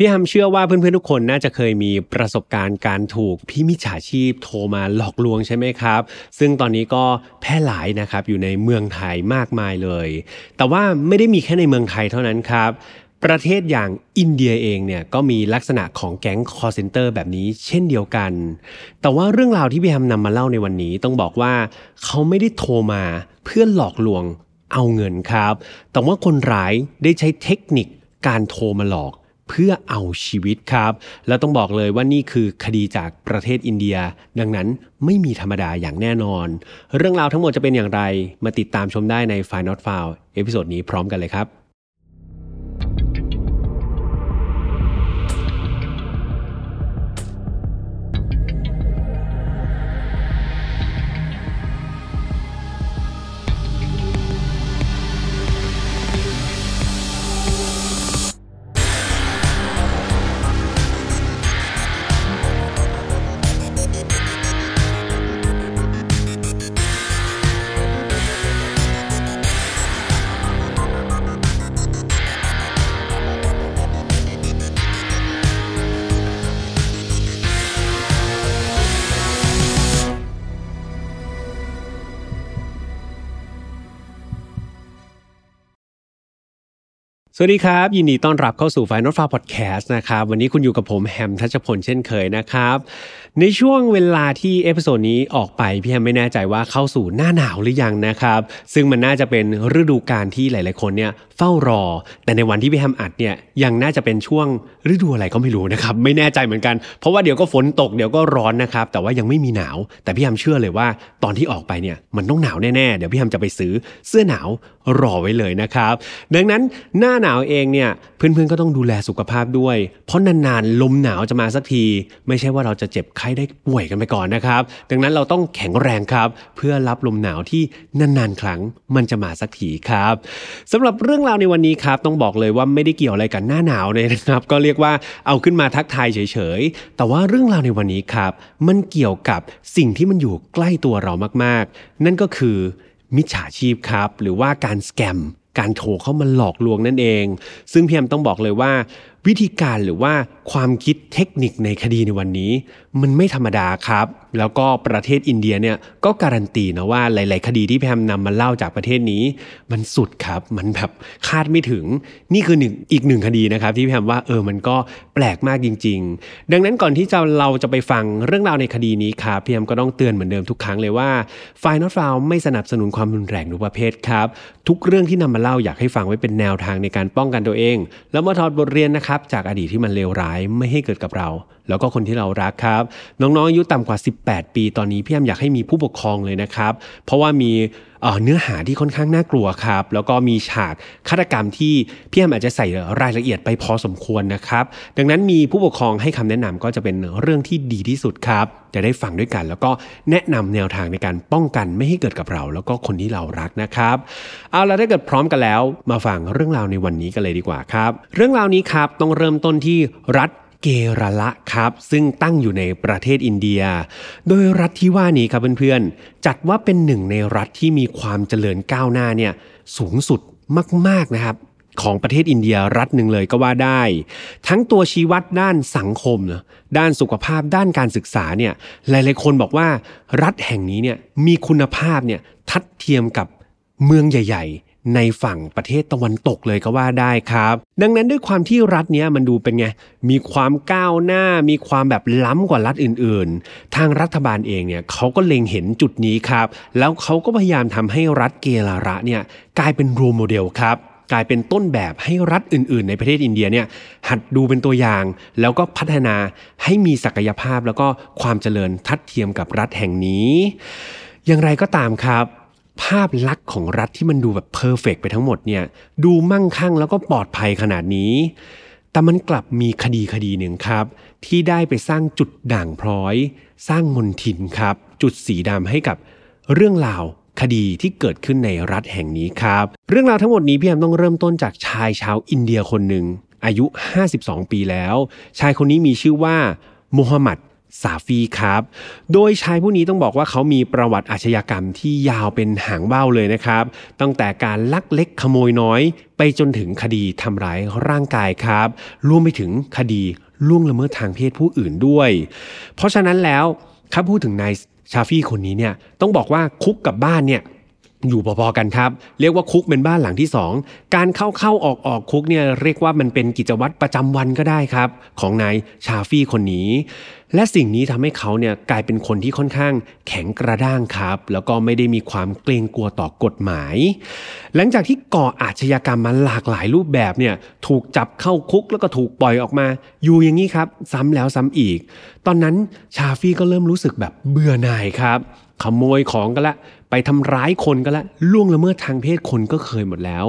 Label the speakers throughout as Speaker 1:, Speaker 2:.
Speaker 1: พี่ฮัมเชื่อว่าเพื่อนๆทุกคนน่าจะเคยมีประสบการณ์การถูกพี่มิจฉาชีพโทรมาหลอกลวงใช่ไหมครับ ซึ่งตอนนี้ก็แพร่หลายนะครับอยู่ในเมืองไทยมากมายเลย แต่ว่าไม่ได้มีแค่ในเมืองไทยเท่านั้นครับประเทศอย่างอินเดียเองเนี่ยก็มีลักษณะของแก๊งคอร์เซนเตอร์แบบนี้เช่นเดียวกัน แต่ว่าเรื่องราวที่พี่ฮัมนำมาเล่าในวันนี้ต้องบอกว่าเขาไม่ได้โทรมาเพื่อหลอกลวงเอาเงินครับ แต่ว่าคนร้ายได้ใช้เทคนิคการโทรมาหลอก เพื่อเอาชีวิตครับ แล้วต้องบอกเลยว่านี่คือคดีจากประเทศอินเดีย ดังนั้นไม่มีธรรมดาอย่างแน่นอน เรื่องราวทั้งหมดจะเป็นอย่างไร มาติดตามชมได้ใน f i n a l f i l e เอพิโซดนี้พร้อมกันเลยครับ สวัสดีครับ ยินดีต้อนรับเข้าสู่ File Not Found Podcast นะครับ วันนี้คุณอยู่กับผมแฮมทัชพลเช่นเคยนะครับ ในช่วงเวลาที่ episode นี้ออกไปพี่แฮมไม่แน่ใจว่าเข้าสู่หน้าหนาวหรือยังนะครับ ซึ่งมันน่าจะเป็นฤดูกาลที่หลาย ๆ คนเนี่ยเฝ้ารอ แต่ในวันที่พี่แฮมอัดเนี่ยยังน่าจะเป็นช่วงฤดูอะไรก็ไม่รู้นะครับไม่แน่ใจเหมือนกันเพราะว่าเดี๋ยวก็ฝนตกเดี๋ยวก็ร้อนนะครับแต่ว่ายังไม่มีหนาว แต่พี่แฮมเชื่อเลยว่าตอนที่ออกไปเนี่ยมันต้องหนาวแน่ ๆ เดี๋ยวพี่แฮมจะไปซื้อเสื้อหนาวรอไว้เลยนะครับ ดังนั้นหน้าหนาวเองเนี่ยเพื่อน ๆ ก็ต้องดูแลสุขภาพด้วย เพราะนาน ๆ ลมหนาวจะมาสักที ไม่ใช่ว่าเราจะเจ็บไข้ได้ป่วยกันไปก่อนนะครับ ดังนั้นเราต้องแข็งแรงครับ เพื่อรับลมหนาวที่นานๆ ครั้งมันจะมาสักทีครับสำหรับเรื่องราวในวันนี้ครับ ต้องบอกเลยว่าไม่ได้เกี่ยวอะไรกับหน้าหนาวเลยนะครับ ก็เรียกว่าเอาขึ้นมาทักทายเฉยๆ แต่ว่าเรื่องราวในวันนี้ครับ มันเกี่ยวกับสิ่งที่มันอยู่ใกล้ตัวเรามากๆ นั่นก็คือมิจฉาชีพครับ หรือว่าการสแกมการโทรเข้ามาหลอกลวงนั่นเอง ซึ่งพี่แอมต้องบอกเลยว่าวิธีการหรือว่าความคิดเทคนิคในคดีในวันนี้ มันไม่ธรรมดาครับ แล้วก็ประเทศอินเดียเนี่ยก็การันตีนะว่าหลาย ๆ คดีที่แพมนำมาเล่าจากประเทศนี้ มันสุดครับ มันแบบคาดไม่ถึงนี่คือหนึ่งอีกหนึ่งคดีนะครับ ที่แพมว่าเออมันก็แปลกมากจริง ๆ ดังนั้นก่อนที่จะเราจะไปฟังเรื่องราวในคดีนี้ครับพี่แอมก็ต้องเตือนเหมือนเดิมทุกครั้งเลยว่าไฟนอตฟาวไม่สนับสนุนความรุนแรงทุกประเภทครับทุกเรื่องที่นำมาเล่าอยากให้ฟังไว้เป็นแนวทางในการป้องกันตัวเอง แล้วมาถอดบทเรียนนะครับคับจากอดีตที่มันเลวร้ายไม่ให้เกิดกับเรา แล้วก็คนที่เรารักครับ น้องๆอายุต่ำกว่า 18 ปีตอนนี้พี่แอมอยากให้มีผู้ปกครองเลยนะครับ เพราะว่ามีเนื้อหาที่ค่อนข้างน่ากลัวครับ แล้วก็มีฉากฆาตกรรมที่พี่แอมอาจจะใส่รายละเอียดไปพอสมควรนะครับ ดังนั้นมีผู้ปกครองให้คำแนะนำก็จะเป็นเรื่องที่ดีที่สุดครับ จะได้ฟังด้วยกัน แล้วก็แนะนำแนวทางในการป้องกันไม่ให้เกิดกับเรา แล้วก็คนที่เรารักนะครับ เอาละถ้าเกิดพร้อมกันแล้ว มาฟังเรื่องราวในวันนี้กันเลยดีกว่าครับ เรื่องราวนี้ครับต้องเริ่มต้นที่รัฐ เกรละครับ ซึ่งตั้งอยู่ในประเทศอินเดีย โดยรัฐที่ว่านี้ครับเพื่อนๆ จัดว่าเป็นหนึ่งในรัฐที่มีความเจริญก้าวหน้าเนี่ยสูงสุดมากๆนะครับของประเทศอินเดียรัฐหนึ่งเลยก็ว่าได้ ทั้งตัวชี้วัดด้านสังคมนะด้านสุขภาพด้านการศึกษาเนี่ยหลายๆคนบอกว่ารัฐแห่งนี้เนี่ยมีคุณภาพเนี่ยทัดเทียมกับเมืองใหญ่ๆ ในฝั่งประเทศตะวันตกเลยก็ว่าได้ครับ ดังนั้นด้วยความที่รัฐเนี้ยมันดูเป็นไง มีความก้าวหน้า มีความแบบล้ำกว่ารัฐอื่นๆ ทางรัฐบาลเองเนี่ยเขาก็เล็งเห็นจุดนี้ครับ แล้วเขาก็พยายามทำให้รัฐเกลาระเนี่ยกลายเป็นโรโมเดลครับกลายเป็นต้นแบบให้รัฐอื่นๆ ในประเทศอินเดียเนี่ยหัดดูเป็นตัวอย่าง แล้วก็พัฒนาให้มีศักยภาพแล้วก็ความเจริญทัดเทียมกับรัฐแห่งนี้ อย่างไรก็ตามครับ ภาพลักษณ์ของรัฐที่มันดูแบบเพอร์เฟกไปทั้งหมดเนี่ยดูมั่งคั่งแล้วก็ปลอดภัยขนาดนี้ แต่มันกลับมีคดีคดีหนึ่งครับ ที่ได้ไปสร้างจุดด่างพร้อย สร้างมนทินครับ จุดสีดำให้กับเรื่องราวคดีที่เกิดขึ้นในรัฐแห่งนี้ครับ เรื่องราวทั้งหมดนี้พี่แอมต้องเริ่มต้นจากชายชาวอินเดียคนหนึ่งอายุ 52 ปีแล้ว ชายคนนี้มีชื่อว่าโมฮัมหมัด ซาฟีครับ โดยชายผู้นี้ต้องบอกว่าเขามีประวัติอาชญากรรมที่ยาวเป็นหางว่าวเลยนะครับ ตั้งแต่การลักเล็กขโมยน้อย ไปจนถึงคดีทำร้ายร่างกายครับ รวมไปถึงคดีล่วงละเมิดทางเพศผู้อื่นด้วย เพราะฉะนั้นแล้วถ้าพูดถึงนายชาฟี่คนนี้เนี่ยต้องบอกว่าคุกกับบ้านเนี่ย อยู่พอๆกันครับ เรียกว่าคุกเป็นบ้านหลังที่ 2 การเข้าเข้าออกออกคุกเนี่ยเรียกว่ามันเป็นกิจวัตรประจำวันก็ได้ครับ ของนายชาฟี่คนนี้ และสิ่งนี้ทำให้เขาเนี่ยกลายเป็นคนที่ค่อนข้างแข็งกระด้างครับ แล้วก็ไม่ได้มีความเกรงกลัวต่อกฎหมาย หลังจากที่ก่ออาชญากรรมมาหลากหลายรูปแบบเนี่ยถูกจับเข้าคุกแล้วก็ถูกปล่อยออกมา อยู่อย่างนี้ครับซ้ำแล้วซ้ำอีก ตอนนั้นชาฟี่ก็เริ่มรู้สึกแบบเบื่อหน่ายครับขโมยของก็ละ ไปทำร้ายคนก็แล้วล่วงละเมิดทางเพศคนก็เคยหมดแล้ว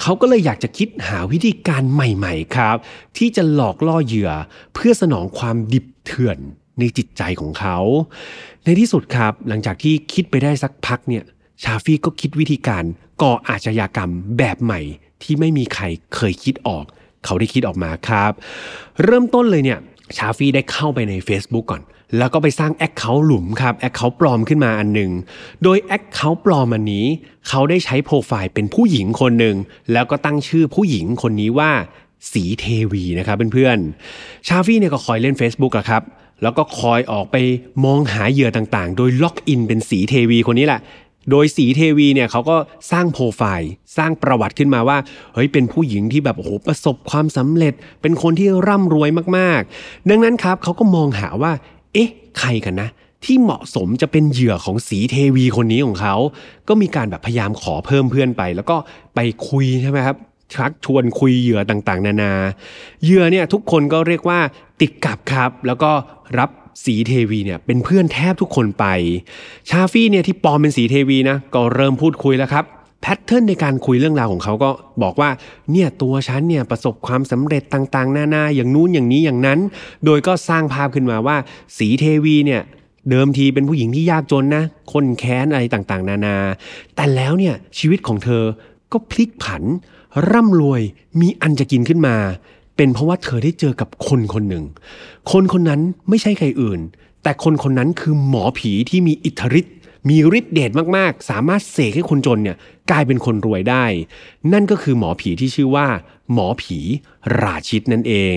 Speaker 1: เขาก็เลยอยากจะคิดหาวิธีการใหม่ๆครับ ที่จะหลอกล่อเหยื่อเพื่อสนองความดิบเถื่อนในจิตใจของเขา ในที่สุดครับ หลังจากที่คิดไปได้สักพักเนี่ย ชาฟี่ก็คิดวิธีการก่ออาชญากรรมแบบใหม่ที่ไม่มีใครเคยคิดออก เขาได้คิดออกมาครับ เริ่มต้นเลยเนี่ย ชาฟี่ได้เข้าไปใน Facebook ก่อน แล้วก็ไปสร้าง account หลุมครับ account ปลอมขึ้นมาอันหนึ่งโดย account ปลอมอันนี้ เขาได้ใช้โปรไฟล์เป็นผู้หญิงคนหนึ่งแล้วก็ตั้งชื่อผู้หญิงคนนี้ว่าศรีเทวีนะครับเพื่อนๆ ชาฟี่เนี่ยก็คอยเล่น Facebook อะครับ แล้วก็คอยออกไปมองหาเหยื่อต่างๆ โดยล็อกอินเป็นสีเทวีคนนี้แหละ โดยสีเทวีเนี่ยเขาก็สร้างโปรไฟล์ สร้างประวัติขึ้นมาว่า เฮ้ยเป็นผู้หญิงที่แบบโอ้โหประสบความสำเร็จ เป็นคนที่ร่ำรวยมากๆ ดังนั้นครับเขาก็มองหาว่า อ๊ะ ใครกันนะ ที่เหมาะสมจะเป็นเหยื่อของสีเทวีคนนี้ของเขา ก็มีการแบบพยายามขอเพิ่มเพื่อนไป แล้วก็ไปคุยใช่ไหมครับชักชวนคุยเหยื่อต่างๆ นานา เหยื่อเนี่ยทุกคนก็เรียกว่าติดกับครับ แล้วก็รับสีเทวีเนี่ยเป็นเพื่อนแทบทุกคนไป ชาฟี่เนี่ยที่ปลอมเป็นสีเทวีนะก็เริ่มพูดคุยแล้วครับ แพทเทิร์นในการคุยเรื่องราวของเขาก็บอกว่าเนี่ยตัวฉันเนี่ยประสบความสำเร็จต่างๆนานาอย่างนู้นอย่างนี้อย่างนั้น โดยก็สร้างภาพขึ้นมาว่า สีเทวีเนี่ยเดิมทีเป็นผู้หญิงที่ยากจนนะ คนแค้นอะไรต่างๆ นานา แต่แล้วเนี่ยชีวิตของเธอก็พลิกผัน ร่ำรวยมีอันจะกินขึ้นมา เป็นเพราะว่าเธอได้เจอกับคนคนหนึ่ง คนคนนั้นไม่ใช่ใครอื่น แต่คนคนนั้นคือหมอผีที่มีอิทธิฤทธิ์ มีฤทธิ์เดชมากๆ สามารถเสกให้คนจนเนี่ยกลายเป็นคนรวยได้ นั่นก็คือหมอผีที่ชื่อว่า หมอผีราชิตนั่นเอง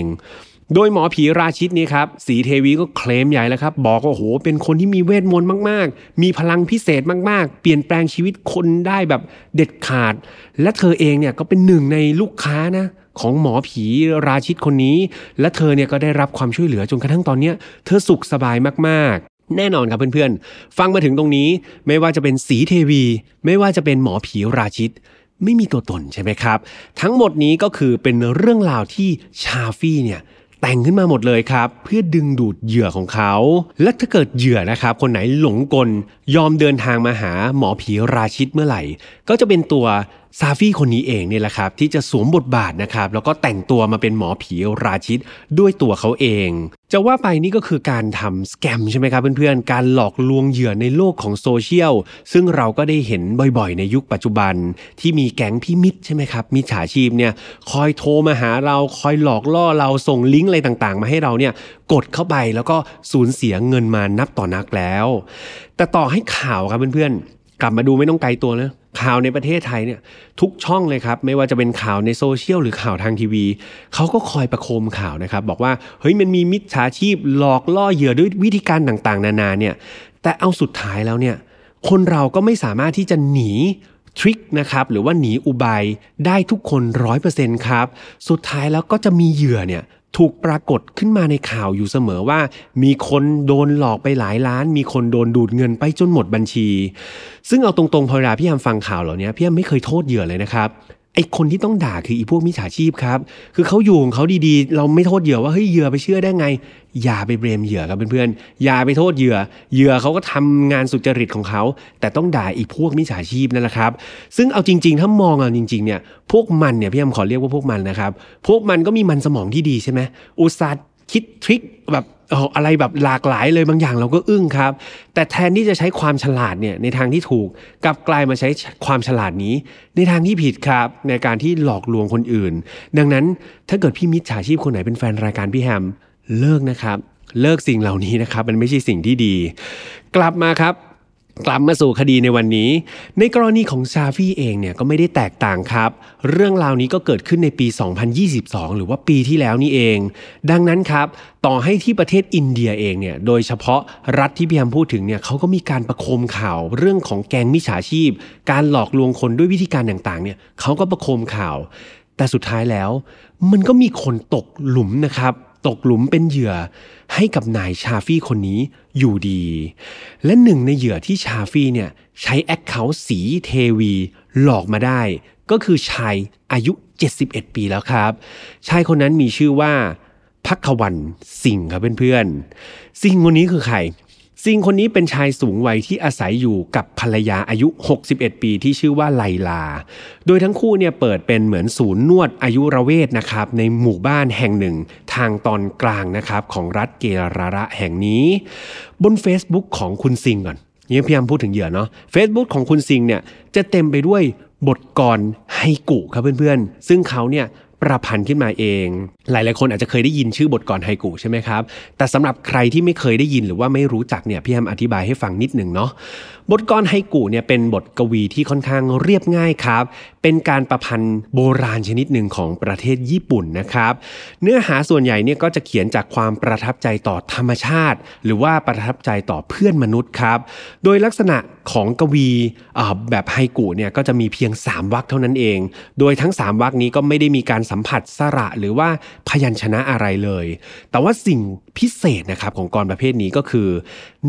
Speaker 1: โดยหมอผีราชิตนี้ครับสีเทวีก็เคลมใหญ่แล้วครับ บอกว่าโหเป็นคนที่มีเวทมนต์มาก ๆ มีพลังพิเศษมากๆ เปลี่ยนแปลงชีวิตคนได้แบบเด็ดขาด และเธอเองเนี่ยก็เป็นหนึ่งในลูกค้านะของหมอผีราชิตคนนี้ และเธอเนี่ยก็ได้รับความช่วยเหลือจนกระทั่งตอนนี้เธอสุขสบายมาก แน่นอนครับเพื่อนๆ ฟังมาถึงตรงนี้ไม่ว่าจะเป็นสีเทวี ไม่ว่าจะเป็นหมอผีราชิต ไม่มีตัวตนใช่ไหมครับ ทั้งหมดนี้ก็คือเป็นเรื่องราวที่ชาฟี่เนี่ยแต่งขึ้นมาหมดเลยครับ เพื่อดึงดูดเหยื่อของเขา และถ้าเกิดเหยื่อนะครับ คนไหนหลงกลยอมเดินทางมาหาหมอผีราชิตเมื่อไหร่ ก็จะเป็นตัว ซาฟี่คนนี้เองเนี่ยแหละครับที่จะสวมบทบาทนะครับแล้วก็แต่งตัวมาเป็นหมอผีราชิตด้วยตัวเขาเอง จะว่าไปนี่ก็คือการทำสแกมใช่ไหมครับเพื่อนๆ การหลอกลวงเหยื่อในโลกของโซเชียล ซึ่งเราก็ได้เห็นบ่อยๆ ในยุคปัจจุบัน ที่มีแก๊งพี่มิตรใช่ไหมครับมิจฉาชีพเนี่ยคอยโทรมาหาเราคอยหลอกล่อเราส่งลิงก์อะไรต่างๆ มาให้เราเนี่ยกดเข้าไปแล้วก็สูญเสียเงินมานับต่อนักแล้ว แต่ต่อให้ข่าวครับเพื่อนๆ กลับมาดูไม่ต้องไกลตัวนะข่าวในประเทศไทยเนี่ยทุกช่องเลยครับ ไม่ว่าจะเป็นข่าวในโซเชียลหรือข่าวทางทีวีเขาก็คอยประโคมข่าวนะครับ บอกว่าเฮ้ยมันมีมิจฉาชีพหลอกล่อเหยื่อด้วยวิธีการต่างๆ นานาเนี่ยแต่เอาสุดท้ายแล้วเนี่ยคนเราก็ไม่สามารถที่จะหนีทริคนะครับหรือว่าหนีอุบายได้ทุกคนร้อยเปอร์เซ็นต์ครับ สุดท้ายแล้วก็จะมีเหยื่อเนี่ย ถูกปรากฏขึ้นมาในข่าวอยู่เสมอว่า มีคนโดนหลอกไปหลายล้าน มีคนโดนดูดเงินไปจนหมดบัญชี ซึ่งเอาตรงๆพอเวลาพี่ยามฟังข่าวเหล่านี้พี่ยามไม่เคยโทษเหยื่อเลยนะครับ ไอคนที่ต้องด่าคืออีพวกมิจฉาชีพครับ คือเขาอยู่ของเขาดีๆ เราไม่โทษเหยื่อว่าเฮ้ยเหยื่อไปเชื่อได้ไง อย่าไปเบรมเหยื่อครับเพื่อนๆ อย่าไปโทษเหยื่อ เหยื่อเขาก็ทำงานสุจริตของเขา แต่ต้องด่าอีพวกมิจฉาชีพนั่นแหละครับ ซึ่งเอาจริงๆ ถ้ามองเอาจริงๆเนี่ย พวกมันเนี่ยพี่ยมขอเรียกว่าพวกมันนะครับ พวกมันก็มีมันสมองที่ดีใช่ไหมอุตส่าห์ คิดทริคแบบอะไรแบบหลากหลายเลยบางอย่างเราก็อึ้งครับ แต่แทนที่จะใช้ความฉลาดเนี่ยในทางที่ถูกกลับกลายมาใช้ความฉลาดนี้ ในทางที่ผิดครับ ในการที่หลอกลวงคนอื่น ดังนั้นถ้าเกิดพี่มิจฉาชีพคนไหนเป็นแฟนรายการพี่แฮมเลิกนะครับ เลิกสิ่งเหล่านี้นะครับ มันไม่ใช่สิ่งที่ดี กลับมาครับ กลับมาสู่คดีในวันนี้ ในกรณีของชาฟี่เองเนี่ยก็ไม่ได้แตกต่างครับ เรื่องราวนี้ก็เกิดขึ้นในปี 2022 หรือว่าปีที่แล้วนี่เอง ดังนั้นครับ ต่อให้ที่ประเทศอินเดียเองเนี่ย โดยเฉพาะรัฐที่พี่แฮมพูดถึงเนี่ยเขาก็มีการประโคมข่าวเรื่องของแกงมิจฉาชีพ การหลอกลวงคนด้วยวิธีการต่างๆเนี่ยเขาก็ประโคมข่าว แต่สุดท้ายแล้ว มันก็มีคนตกหลุมนะครับ ตกหลุมเป็นเหยื่อให้กับนายชาฟี่คนนี้อยู่ดี และหนึ่งในเหยื่อที่ชาฟี่เนี่ยใช้ account ศรีเทวีหลอกมาได้ ก็คือชายอายุ 71 ปีแล้วครับ ชายคนนั้นมีชื่อว่าภควัลสิงห์ครับเพื่อนๆสิงห์คนนี้คือใคร สิงห์คนนี้เป็นชายสูงวัยที่อาศัยอยู่กับภรรยาอายุ 61 ปีที่ชื่อว่าไลลา โดยทั้งคู่เนี่ยเปิดเป็นเหมือนศูนย์นวดอายุรเวทนะครับในหมู่บ้านแห่งหนึ่งทางตอนกลางนะครับของรัฐเกราระแห่งนี้ บน Facebook ของคุณซิงก่อนยังพยายามพูดถึงเหยื่อเนาะ Facebook ของคุณซิงเนี่ยจะเต็มไปด้วยบทกรไฮกุครับเพื่อนๆ ซึ่งเขาเนี่ย ประพันธ์ขึ้นมาเอง หลายๆคนอาจจะเคยได้ยินชื่อบทกรไฮกุใช่ไหมครับ แต่สำหรับใครที่ไม่เคยได้ยินหรือว่าไม่รู้จักเนี่ยพี่แฮมอธิบายให้ฟังนิดหนึ่งเนาะบทกรไฮกุเนี่ยเป็นบทกวีที่ค่อนข้างเรียบง่ายครับ เป็นการประพันธ์โบราณชนิดหนึ่งของประเทศญี่ปุ่นนะครับ เนื้อหาส่วนใหญ่เนี่ยก็จะเขียนจากความประทับใจต่อธรรมชาติ หรือว่าประทับใจต่อเพื่อนมนุษย์ครับ โดยลักษณะของกวีแบบไฮกุเนี่ยก็จะมีเพียง 3วรรคเท่านั้นเอง โดยทั้ง 3วรรคนี้ก็ไม่ได้มีการสัมผัสสระหรือว่าพยัญชนะอะไรเลย แต่ว่าสิ่งพิเศษนะครับของกรประเภทนี้ก็คือ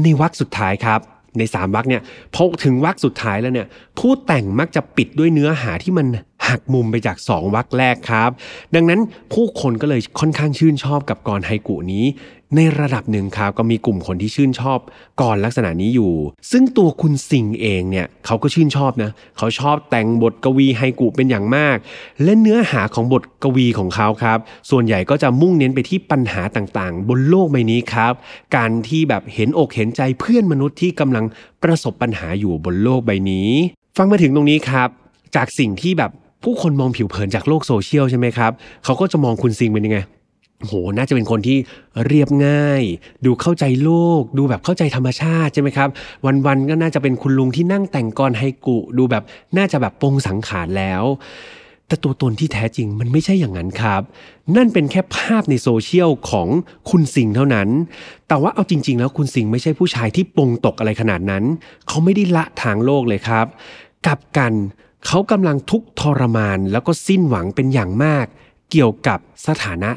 Speaker 1: ในวรรคสุดท้ายครับ ในสามวรรคเนี่ยพอถึงวรรคสุดท้ายแล้วเนี่ยผู้แต่งมักจะปิดด้วยเนื้อหาที่มัน หักมุมไปจากสองวรรคแรกครับ ดังนั้นผู้คนก็เลยค่อนข้างชื่นชอบกับกรไฮกุนี้ ในระดับหนึ่งครับก็มีกลุ่มคนที่ชื่นชอบกรลักษณะนี้อยู่ ซึ่งตัวคุณสิงเองเนี่ยเขาก็ชื่นชอบนะเขาชอบแต่งบทกวีไฮกุเป็นอย่างมาก และเนื้อหาของบทกวีของเขาครับ ส่วนใหญ่ก็จะมุ่งเน้นไปที่ปัญหาต่างๆ บนโลกใบนี้ครับ การที่แบบเห็นอกเห็นใจเพื่อนมนุษย์ที่กำลังประสบปัญหาอยู่บนโลกใบนี้ ฟังมาถึงตรงนี้ครับ จากสิ่งที่แบบ ผู้คนมองผิวเผินจากโลกโซเชียลใช่ไหมครับเขาก็จะมองคุณซิงเป็นยังไงโห น่าจะเป็นคนที่เรียบง่าย ดูเข้าใจโลก ดูแบบเข้าใจธรรมชาติใช่ไหมครับ วันๆก็น่าจะเป็นคุณลุงที่นั่งแต่งกรไฮกุ ดูแบบน่าจะแบบปงสังขารแล้ว แต่ตัวตนที่แท้จริงมันไม่ใช่อย่างนั้นครับ นั่นเป็นแค่ภาพในโซเชียลของคุณสิงเท่านั้น แต่ว่าเอาจริง ๆ แล้วคุณสิงไม่ใช่ผู้ชายที่ปงตกอะไรขนาดนั้น เขาไม่ได้ละทางโลกเลยครับ กับกัน เขากำลังทุกข์ทรมานแล้วก็สิ้นหวังเป็นอย่างมาก เกี่ยวกับสถานะ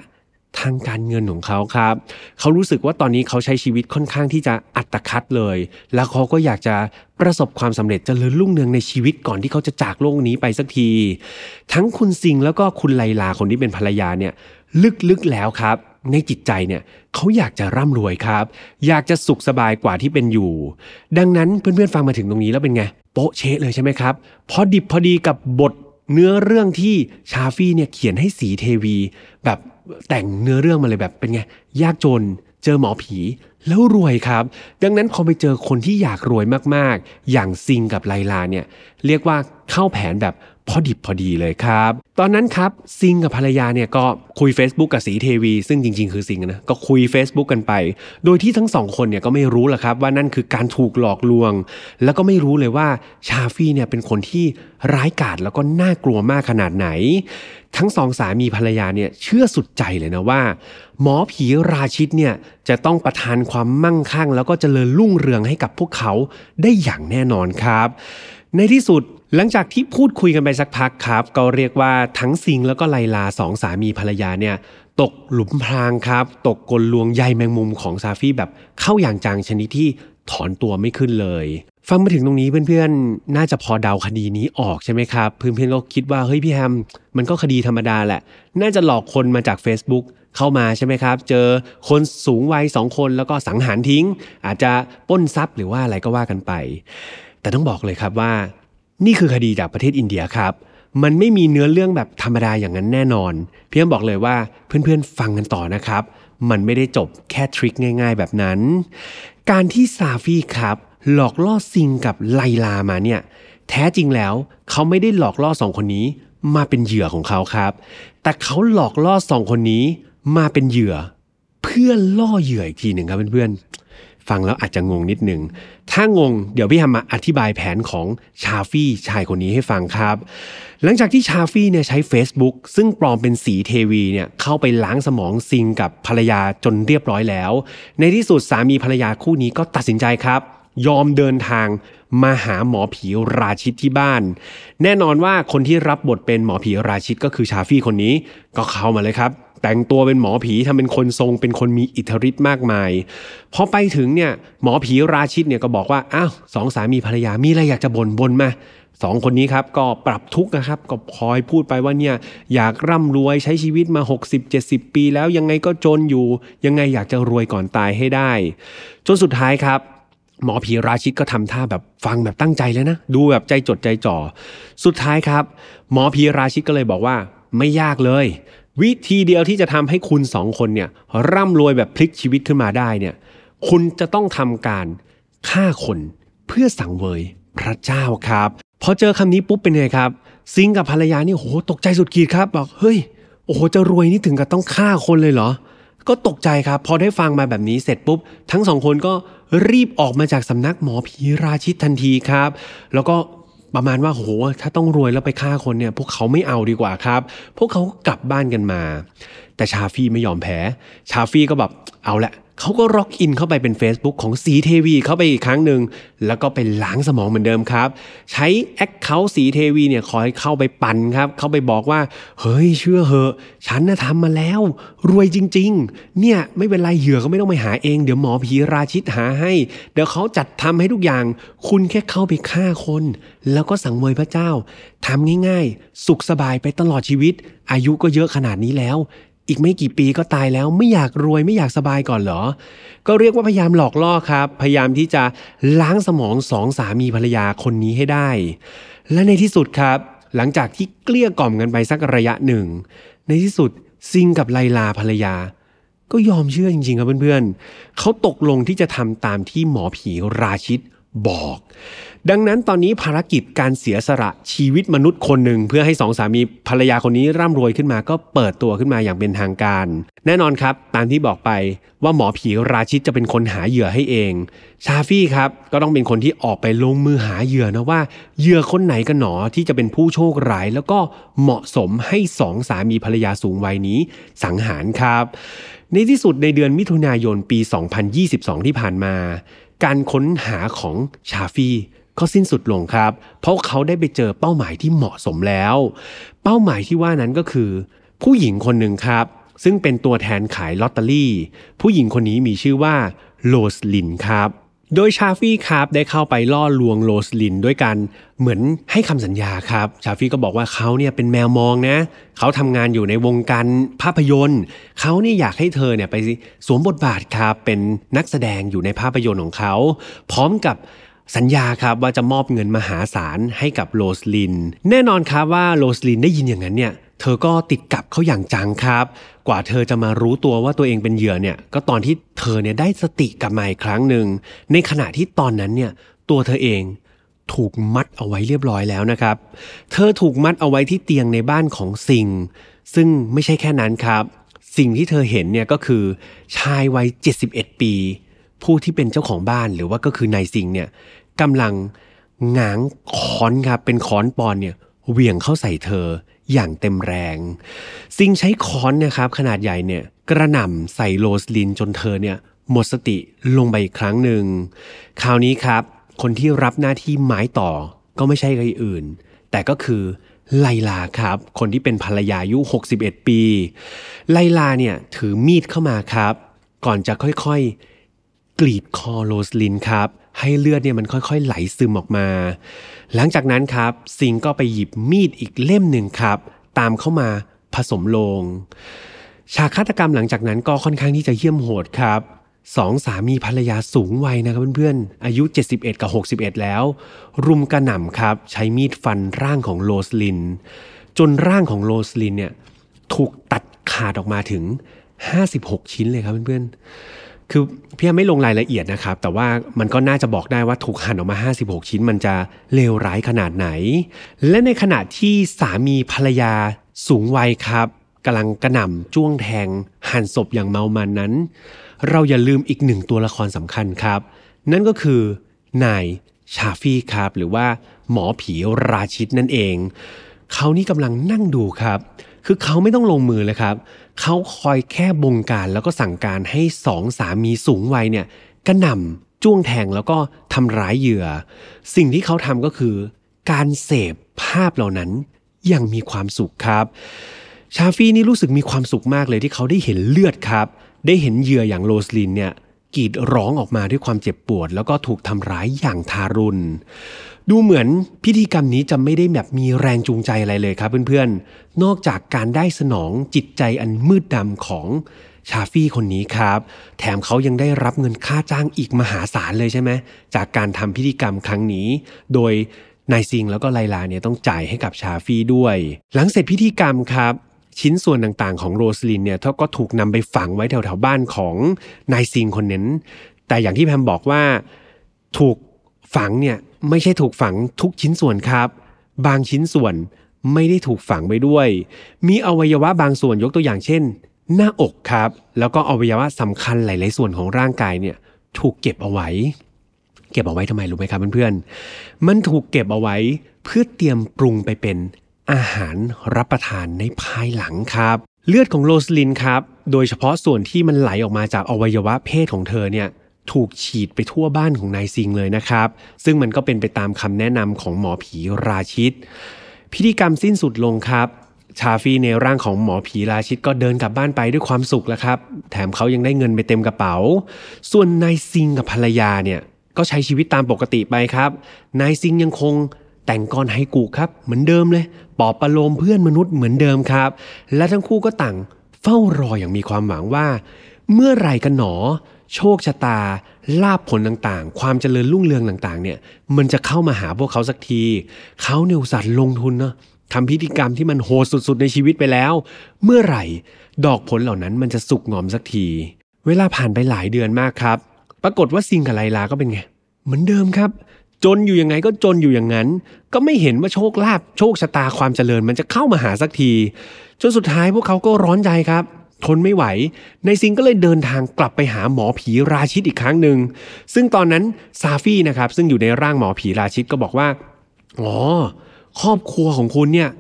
Speaker 1: ทางการเงินของเขาครับ เขารู้สึกว่าตอนนี้เขาใช้ชีวิตค่อนข้างที่จะอัตคัดเลย แล้วเขาก็อยากจะประสบความสำเร็จจเจริญรุ่งเรืองในชีวิตก่อนที่เขาจะจากโลกนี้ไปสักที ทั้งคุณซิงแล้วก็คุณไลลาคนที่เป็นภรรยาเนี่ยลึกๆแล้วครับ ในจิตใจเนี่ยเขาอยากจะร่ำรวยครับ อยากจะสุขสบายกว่าที่เป็นอยู่ ดังนั้นเพื่อนๆฟังมาถึงตรงนี้แล้วเป็นไง โป๊ะเชะเลยใช่ไหมครับพอดิบพอดีกับบทเนื้อเรื่องที่ชาฟี่เนี่ยเขียนให้สีเทวี แบบแต่งเนื้อเรื่องมาเลยแบบเป็นไงยากจนเจอหมอผีแล้วรวยครับ ดังนั้นพอไปเจอคนที่อยากรวยมากๆ อย่างซิงกับไลลาเนี่ยเรียกว่าเข้าแผนแบบ พอดิบพอดีเลยครับ ตอนนั้นครับซิงกับภรรยาเนี่ยก็คุย Facebook กับสีเทวี ซึ่งจริง ๆ คือซิงนะก็คุย Facebook กันไป โดยที่ทั้งสองคนเนี่ยก็ไม่รู้หรอกครับว่านั่นคือการถูกหลอกลวง แล้วก็ไม่รู้เลยว่าชาฟี่เนี่ยเป็นคนที่ร้ายกาจแล้วก็น่ากลัวมากขนาดไหน ทั้งสองสามีภรรยาเนี่ยเชื่อสุดใจเลยนะว่า หมอผีราชิตเนี่ยจะต้องประทานความมั่งคั่ง แล้วก็เจริญรุ่งเรืองให้กับพวกเขาได้อย่างแน่นอนครับ ในที่สุด หลังจากที่พูดคุยกันไปสักพักครับ ก็เรียกว่าทั้งซิงแล้วก็ไลลาสองสามีภรรยาเนี่ยตกหลุมพรางครับ ตกกลลวงใยแมงมุมของซาฟี่แบบเข้าอย่างจังชนิดที่ถอนตัวไม่ขึ้นเลย ฟังมาถึงตรงนี้เพื่อนๆ น่าจะพอเดาคดีนี้ออกใช่ไหมครับ เพื่อนๆก็คิดว่าเฮ้ยพี่แฮมมันก็คดีธรรมดาแหละ น่าจะหลอกคนมาจาก Facebook เข้ามาใช่ไหมครับ เจอคนสูงวัยสองคนแล้วก็สังหารทิ้ง อาจจะป้นทรัพย์หรือว่าอะไรก็ว่ากันไป แต่ต้องบอกเลยครับว่า นี่คือคดีจากประเทศอินเดียครับ มันไม่มีเนื้อเรื่องแบบธรรมดาอย่างนั้นแน่นอน เพียงบอกเลยว่าเพื่อนๆฟังกันต่อนะครับ มันไม่ได้จบแค่ทริคง่าย ๆ แบบนั้น การที่ซาฟีครับหลอกล่อซิงกับไลลามาเนี่ยแท้จริงแล้วเขาไม่ได้หลอกล่อสองคนนี้มาเป็นเหยื่อของเขาครับ แต่เขาหลอกล่อสองคนนี้มาเป็นเหยื่อ เพื่อล่อเหยื่ออีกทีหนึ่งครับเพื่อนๆ ฟังแล้วอาจจะงงนิดหนึ่ง ถ้างงเดี๋ยวพี่ทำมาอธิบายแผนของชาฟี่ชายคนนี้ให้ฟังครับ หลังจากที่ชาฟี่เนี่ยใช้ Facebook ซึ่งปลอมเป็นสีเทวีเนี่ยเข้าไปล้างสมองซิงกับภรรยาจนเรียบร้อยแล้ว ในที่สุดสามีภรรยาคู่นี้ก็ตัดสินใจครับ ยอมเดินทางมาหาหมอผีราชิตที่บ้าน แน่นอนว่าคนที่รับบทเป็นหมอผีราชิตก็คือชาฟี่คนนี้ก็เข้ามาเลยครับ แต่งตัวเป็นหมอผีทำเป็นคนทรงเป็นคนมีอิทธิฤทธิ์มากมายพอไปถึงเนี่ยหมอผีราชิตเนี่ยก็บอกว่าอ้าวสองสามีภรรยามีอะไรอยากจะบน่นบ่นมาสองคนนี้ครับก็ปรับทุกข์นะครับก็คอยพูดไปว่าเนี่ยอยากร่ำรวยใช้ชีวิตมา 60-70 ปี แล้วยังไงก็จนอยู่ ยังไงอยากจะรวยก่อนตายให้ได้ จนสุดท้ายครับ หมอผีราชิตก็ทำท่าแบบฟังแบบตั้งใจเลยนะ ดูแบบใจจดใจจ่อ สุดท้ายครับ หมอผีราชิตก็เลยบอกว่าไม่ยากเลย วิธีเดียวที่จะทำให้คุณสองคนเนี่ยร่ำรวยแบบพลิกชีวิตขึ้นมาได้เนี่ยคุณจะต้องทำการฆ่าคนเพื่อสังเวยพระเจ้าครับพอเจอคำนี้ปุ๊บเป็นไงครับ ซิงกับภรรยานี่โหตกใจสุดขีดครับบอกเฮ้ยโอ้โหจะรวยนี่ถึงกับต้องฆ่าคนเลยเหรอ ก็ตกใจครับ พอได้ฟังมาแบบนี้เสร็จปุ๊บ ทั้งสองคนก็รีบออกมาจากสำนักหมอผีราชิตทันทีครับ แล้วก็ ประมาณว่าโหถ้าต้องรวยแล้วไปฆ่าคนเนี่ย พวกเขาไม่เอาดีกว่าครับ พวกเขากลับบ้านกันมา แต่ชาฟี่ไม่ยอมแพ้ ชาฟี่ก็แบบเอาละ เขาก็ล็อกอินเข้าไปเป็น Facebook ของศรีเทวีเข้าไปอีกครั้งหนึ่ง แล้วก็ไปล้างสมองเหมือนเดิมครับ ใช้แอคเคาท์สีเทวีเนี่ยคอยเข้าไปปั่นครับ เข้าไปบอกว่า เฮ้ยเชื่อเหอะ ฉันน่ะทำมาแล้ว รวยจริง ๆ เนี่ยไม่เป็นไรเหยื่อก็ไม่ต้องไปหาเอง เดี๋ยวหมอผีราชิตหาให้ เดี๋ยวเขาจัดทำให้ทุกอย่าง คุณแค่เข้าไปฆ่าคน แล้วก็สังเวยพระเจ้าทำง่ายๆ สุขสบายไปตลอดชีวิต อายุก็เยอะขนาดนี้แล้ว อีกไม่กี่ปีก็ตายแล้วไม่อยากรวยไม่อยากสบายก่อนเหรอ ก็เรียกว่าพยายามหลอกล่อครับ พยายามที่จะล้างสมองสองสามีภรรยาคนนี้ให้ได้ และในที่สุดครับ หลังจากที่เกลี้ยกล่อมกันไปสักระยะหนึ่ง ในที่สุดซิงกับไลลาภรรยา ก็ยอมเชื่อจริงๆครับเพื่อนๆเขาตกลงที่จะทำตามที่หมอผีราชิต บอก ดังนั้นตอนนี้ภารกิจการเสียสละชีวิตมนุษย์คนหนึ่งเพื่อให้สองสามีภรรยาคนนี้ร่ำรวยขึ้นมาก็เปิดตัวขึ้นมาอย่างเป็นทางการ แน่นอนครับ ตามที่บอกไปว่าหมอผีราชิตจะเป็นคนหาเหยื่อให้เอง ชาฟี่ครับก็ต้องเป็นคนที่ออกไปลงมือหาเหยื่อนะว่าเหยื่อคนไหนกันหนอที่จะเป็นผู้โชคร้ายแล้วก็เหมาะสมให้สองสามีภรรยาสูงวัยนี้ สังหารครับในที่สุดในเดือนมิถุนายนปี 2022 ที่ผ่านมา การค้นหาของชาฟีก็สิ้นสุดลงครับ เพราะเขาได้ไปเจอเป้าหมายที่เหมาะสมแล้ว เป้าหมายที่ว่านั้นก็คือ ผู้หญิงคนหนึ่งครับ ซึ่งเป็นตัวแทนขายลอตเตอรี่ ผู้หญิงคนนี้มีชื่อว่าโรสลินครับ โดยชาฟี่ครับได้เข้าไปล่อลวงโรสลินด้วยการเหมือนให้คำสัญญาครับ ชาฟี่ก็บอกว่าเขาเนี่ยเป็นแมวมองนะ เขาทำงานอยู่ในวงการภาพยนตร์ เขานี่อยากให้เธอเนี่ยไปสวมบทบาทครับเป็นนักแสดงอยู่ในภาพยนตร์ของเขา พร้อมกับสัญญาครับว่าจะมอบเงินมหาศาลให้กับโรสลิน แน่นอนครับว่าโรสลินได้ยินอย่างนั้นเนี่ย เธอก็ติดกับเขาอย่างจังครับ กว่าเธอจะมารู้ตัวว่าตัวเองเป็นเหยื่อเนี่ยก็ตอนที่เธอเนี่ยได้สติกลับมาอีกครั้งหนึ่งในขณะที่ตอนนั้นเนี่ยตัวเธอเองถูกมัดเอาไว้เรียบร้อยแล้วนะครับ เธอถูกมัดเอาไว้ที่เตียงในบ้านของสิงซึ่งไม่ใช่แค่นั้นครับ สิ่งที่เธอเห็นเนี่ยก็คือชายวัย 71 ปี ผู้ที่เป็นเจ้าของบ้านหรือว่าก็คือนายสิงเนี่ยกำลังง้างค้อนครับเป็นค้อนปอนด์เนี่ยเหวี่ยงเข้าใส่เธอ อย่างเต็มแรง สิงห์ใช้ค้อนนะครับขนาดใหญ่เนี่ยกระหน่ำใส่โรสลินจนเธอเนี่ยหมดสติลงไปอีกครั้งหนึ่ง คราวนี้ครับ คนที่รับหน้าที่ไม้ต่อก็ไม่ใช่ใครอื่น แต่ก็คือไลลาครับ คนที่เป็นภรรยาอายุ 61 ปี ไลลาเนี่ยถือมีดเข้ามาครับ ก่อนจะค่อยๆ กรีดคอโรสลินครับ ให้เลือดเนี่ยมันค่อยๆ ไหลซึมออกมา หลังจากนั้นครับสิงห์ก็ไปหยิบมีดอีกเล่มหนึ่งครับ ตามเข้ามาผสมโรง ฉากฆาตกรรมหลังจากนั้นก็ค่อนข้างที่จะเหี้ยมโหดครับสองสามีภรรยาสูงวัยนะครับเพื่อนๆ อายุ 71 กับ 61 แล้ว รุมกระหน่ำครับ ใช้มีดฟันร่างของโรสลิน จนร่างของโรสลินเนี่ยถูกตัดขาดออกมาถึง 56 ชิ้นเลยครับเพื่อนๆ คือพี่ไม่ลงรายละเอียดนะครับ แต่ว่ามันก็น่าจะบอกได้ว่าถูกหั่นออกมา 56 ชิ้นมันจะเลวร้ายขนาดไหน และในขณะที่สามีภรรยาสูงวัยครับกำลังกระหน่ำจ้วงแทงหั่นศพอย่างเมามันนั้น เราอย่าลืมอีกหนึ่งตัวละครสำคัญครับ นั่นก็คือนายชาฟี่ครับ หรือว่าหมอผีราชิตนั่นเอง เขานี่กำลังนั่งดูครับ คือเขาไม่ต้องลงมือเลยครับ เขาคอยแค่บงการแล้วก็สั่งการให้สองสามีสูงวัยเนี่ยกระหน่ำจ้วงแทงแล้วก็ทำร้ายเหยื่อ สิ่งที่เขาทำก็คือ การเสพภาพเหล่านั้นยังมีความสุขครับ ชาฟี่นี่รู้สึกมีความสุขมากเลยที่เขาได้เห็นเลือดครับ ได้เห็นเหยื่ออย่างโรสลินเนี่ย กรีดร้องออกมาด้วยความเจ็บปวด แล้วก็ถูกทำร้ายอย่างทารุณ ดูเหมือนพิธีกรรมนี้จะไม่ได้แบบมีแรงจูงใจอะไรเลยครับเพื่อนๆ นอกจากการได้สนองจิตใจอันมืดดำของชาฟี่คนนี้ครับ แถมเขายังได้รับเงินค่าจ้างอีกมหาศาลเลยใช่ไหมจากการทำพิธีกรรมครั้งนี้ โดยนายซิงแล้วก็ไลลาเนี่ยต้องจ่ายให้กับชาฟี่ด้วย หลังเสร็จพิธีกรรมครับ ชิ้นส่วนต่างๆ ของโรสลินเนี่ยก็ถูกนำไปฝังไว้แถวๆบ้านของนายซิงคนนั้น แต่อย่างที่แพมบอกว่าถูกฝังเนี่ยไม่ใช่ถูกฝังทุกชิ้นส่วนครับ บางชิ้นส่วนไม่ได้ถูกฝังไปด้วย มีอวัยวะบางส่วนยกตัวอย่างเช่น หน้าอกครับ แล้วก็อวัยวะสำคัญหลาย ๆ ส่วนของร่างกายเนี่ยถูกเก็บเอาไว้ เก็บเอาไว้ทำไมรู้ไหมครับเพื่อนๆ มันถูกเก็บเอาไว้เพื่อเตรียมปรุงไปเป็น อาหารรับประทานในภายหลังครับ เลือดของโรสลินครับ โดยเฉพาะส่วนที่มันไหลออกมาจากอวัยวะเพศของเธอเนี่ยถูกฉีดไปทั่วบ้านของนายซิงเลยนะครับ ซึ่งมันก็เป็นไปตามคำแนะนำของหมอผีราชิต พิธีกรรมสิ้นสุดลงครับชาฟีในร่างของหมอผีราชิตก็เดินกลับบ้านไปด้วยความสุขแล้วครับ แถมเขายังได้เงินไปเต็มกระเป๋า ส่วนนายซิงกับภรรยาเนี่ยก็ใช้ชีวิตตามปกติไปครับ นายซิงยังคง แต่งกรไฮกุครับ เหมือนเดิมเลยปอบประโลมเพื่อนมนุษย์เหมือนเดิมครับ และทั้งคู่ก็ต่างเฝ้ารออย่างมีความหวังว่า เมื่อไหร่กันหนอ โชคชะตาลาบผลต่างๆ ความเจริญรุ่งเรืองต่างๆ เนี่ย มันจะเข้ามาหาพวกเขาสักทีเขาเนี่ยอุตว์ลงทุนเนาะทำพิธีกรรมที่มันโหดสุดๆในชีวิตไปแล้ว เมื่อไหร่ดอกผลเหล่านั้นมันจะสุกงอมสักที เวลาผ่านไปหลายเดือนมากครับ ปรากฏว่าซิงกับไลลาก็เป็นไง เหมือนเดิมครับ จนอยู่ยังไงก็จนอยู่อย่างนั้น ก็ไม่เห็นว่าโชคลาภโชคชะตาความเจริญ มันจะเข้ามาหาสักที จนสุดท้ายพวกเขาก็ร้อนใจครับ ทนไม่ไหว ในซิงก็เลยเดินทางกลับไปหาหมอผีราชิตอีกครั้งหนึ่งซึ่งตอนนั้นซาฟี่นะครับซึ่งอยู่ในร่างหมอผีราชิตก็บอกว่าอ๋อครอบครัวของคุณเนี่ย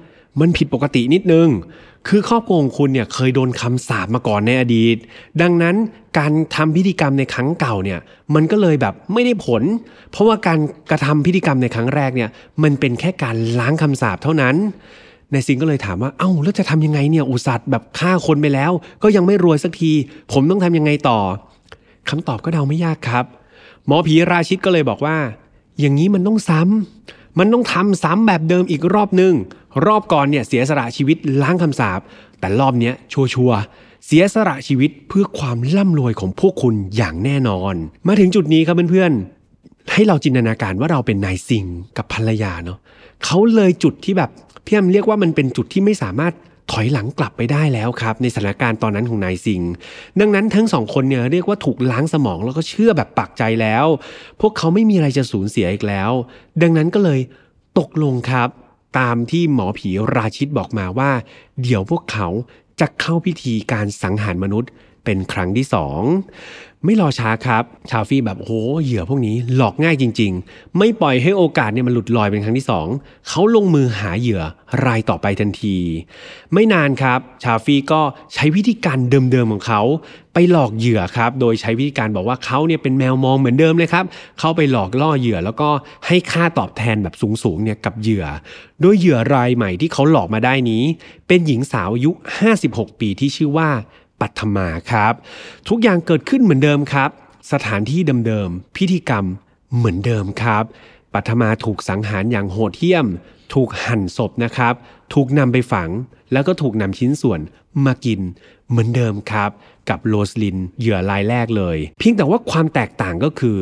Speaker 1: มันผิดปกตินิดนึง คือครอบครัวของคุณเนี่ยเคยโดนคำสาปมาก่อนในอดีต ดังนั้นการทำพิธีกรรมในครั้งเก่าเนี่ยมันก็เลยแบบไม่ได้ผล เพราะว่าการกระทำพิธีกรรมในครั้งแรกเนี่ยมันเป็นแค่การล้างคำสาปเท่านั้นนายซิงก็เลยถามว่า เอ้า แล้วจะทำยังไงเนี่ย อุส่าห์แบบฆ่าคนไปแล้ว ก็ยังไม่รวยสักที ผมต้องทำยังไงต่อคำตอบก็เดาไม่ยากครับ หมอผีราชิตก็เลยบอกว่า อย่างนี้มันต้องซ้ำ มันต้องทำซ้ำแบบเดิมอีกรอบหนึ่งรอบก่อนเนี่ยเสียสละชีวิตล้างคำสาปแต่รอบเนี้ยชัวร์เสียสละชีวิตเพื่อความร่ำรวยของพวกคุณอย่างแน่นอน มาถึงจุดนี้ครับเพื่อนๆ ให้เราจินตนาการว่าเราเป็นนายซิงกับภรรยาเนาะเขาเลยจุดที่แบบพี่แอมเรียกว่ามันเป็นจุดที่ไม่สามารถ ถอยหลังกลับไปได้แล้วครับ ในสถานการณ์ตอนนั้นของนายซิง ดังนั้นทั้งสองคนเนี่ยเรียกว่าถูกล้างสมองแล้วก็เชื่อแบบปักใจแล้ว พวกเขาไม่มีอะไรจะสูญเสียอีกแล้ว ดังนั้นก็เลยตกลงครับ ตามที่หมอผีราชิตบอกมาว่า เดี๋ยวพวกเขาจะเข้าพิธีการสังหารมนุษย์ เป็นครั้งที่สองไม่รอช้าครับ ชาฟี่แบบโอ้เหยื่อพวกนี้หลอกง่ายจริง ๆ ไม่ปล่อยให้โอกาสเนี่ยมันหลุดลอยเป็นครั้งที่สองเขาลงมือหาเหยื่อรายต่อไปทันที ไม่นานครับ ชาฟี่ก็ใช้วิธีการเดิมๆของเขาไปหลอกเหยื่อครับ โดยใช้วิธีการบอกว่าเขาเนี่ยเป็นแมวมองเหมือนเดิมเลยครับ เขาไปหลอกล่อเหยื่อแล้วก็ให้ค่าตอบแทนแบบสูงๆเนี่ยกับเหยื่อ โดยเหยื่อรายใหม่ที่เขาหลอกมาได้นี้ เป็นหญิงสาวอายุ 56 ปีที่ชื่อว่า ปัทมาครับ ทุกอย่างเกิดขึ้นเหมือนเดิมครับ สถานที่เดิมๆพิธีกรรมเหมือนเดิมครับ ปัทมาถูกสังหารอย่างโหดเหี้ยม ถูกหั่นศพนะครับ ถูกนำไปฝัง แล้วก็ถูกนำชิ้นส่วนมากินเหมือนเดิมครับ กับโรสลินเหยื่อรายแรกเลย เพียงแต่ว่าความแตกต่างก็คือ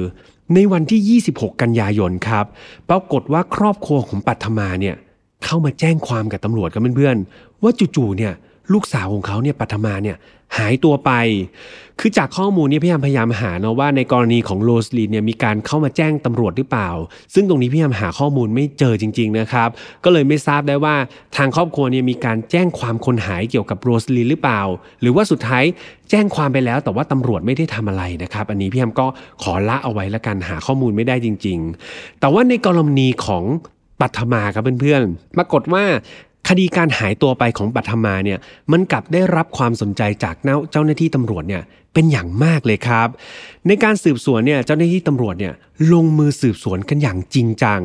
Speaker 1: ในวันที่ 26 กันยายนครับ ปรากฏว่าครอบครัวของปัทมาเนี่ยเข้ามาแจ้งความกับตำรวจกันเพื่อนๆว่าจู่ๆเนี่ย ลูกสาวของเขาเนี่ยปัทมาเนี่ยหายตัวไป คือจากข้อมูลนี้พี่ยามพยายามหาเนาะว่าในกรณีของโรสลีนเนี่ยมีการเข้ามาแจ้งตำรวจหรือเปล่า ซึ่งตรงนี้พี่ยามหาข้อมูลไม่เจอจริง ๆนะครับ ก็เลยไม่ทราบได้ว่าทางครอบครัวเนี่ยมีการแจ้งความคนหายเกี่ยวกับโรสลีนหรือเปล่า หรือว่าสุดท้ายแจ้งความไปแล้วแต่ว่าตำรวจไม่ได้ทำอะไรนะครับ อันนี้พี่ยามก็ขอละเอาไว้ละกันหาข้อมูลไม่ได้จริง ๆ แต่ว่าในกรณีของปัทมาครับเพื่อนๆ ปรากฏว่า คดีการหายตัวไปของปัทมาเนี่ยมันกลับได้รับความสนใจจากเจ้าหน้าที่ตำรวจเนี่ยเป็นอย่างมากเลยครับ ในการสืบสวนเนี่ยเจ้าหน้าที่ตำรวจเนี่ยลงมือสืบสวนกันอย่างจริงจัง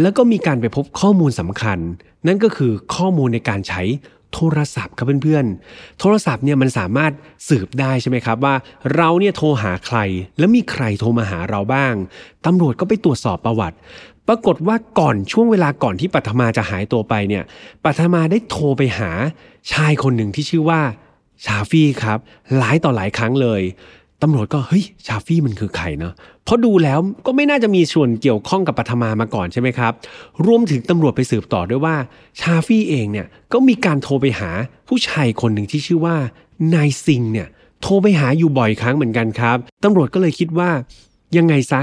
Speaker 1: แล้วก็มีการไปพบข้อมูลสำคัญ นั่นก็คือข้อมูลในการใช้โทรศัพท์ครับเพื่อนๆ โทรศัพท์เนี่ยมันสามารถสืบได้ใช่ไหมครับว่า เราเนี่ยโทรหาใคร แล้วมีใครโทรมาหาเราบ้าง ตำรวจก็ไปตรวจสอบประวัติ ปรากฏว่าก่อนช่วงเวลาก่อนที่ปัทมาจะหายตัวไปเนี่ยปัทมาได้โทรไปหาชายคนหนึ่งที่ชื่อว่าชาฟี่ครับหลายต่อหลายครั้งเลยตำรวจก็เฮ้ยชาฟี่มันคือใครเนาะเพราะดูแล้วก็ไม่น่าจะมีส่วนเกี่ยวข้องกับปัทมามาก่อนใช่ไหมครับ รวมถึงตำรวจไปสืบต่อด้วยว่า ชาฟี่เองเนี่ยก็มีการโทรไปหาผู้ชายคนหนึ่งที่ชื่อว่านายซิงเนี่ยโทรไปหาอยู่บ่อยครั้งเหมือนกันครับตำรวจก็เลยคิดว่ายังไงซะ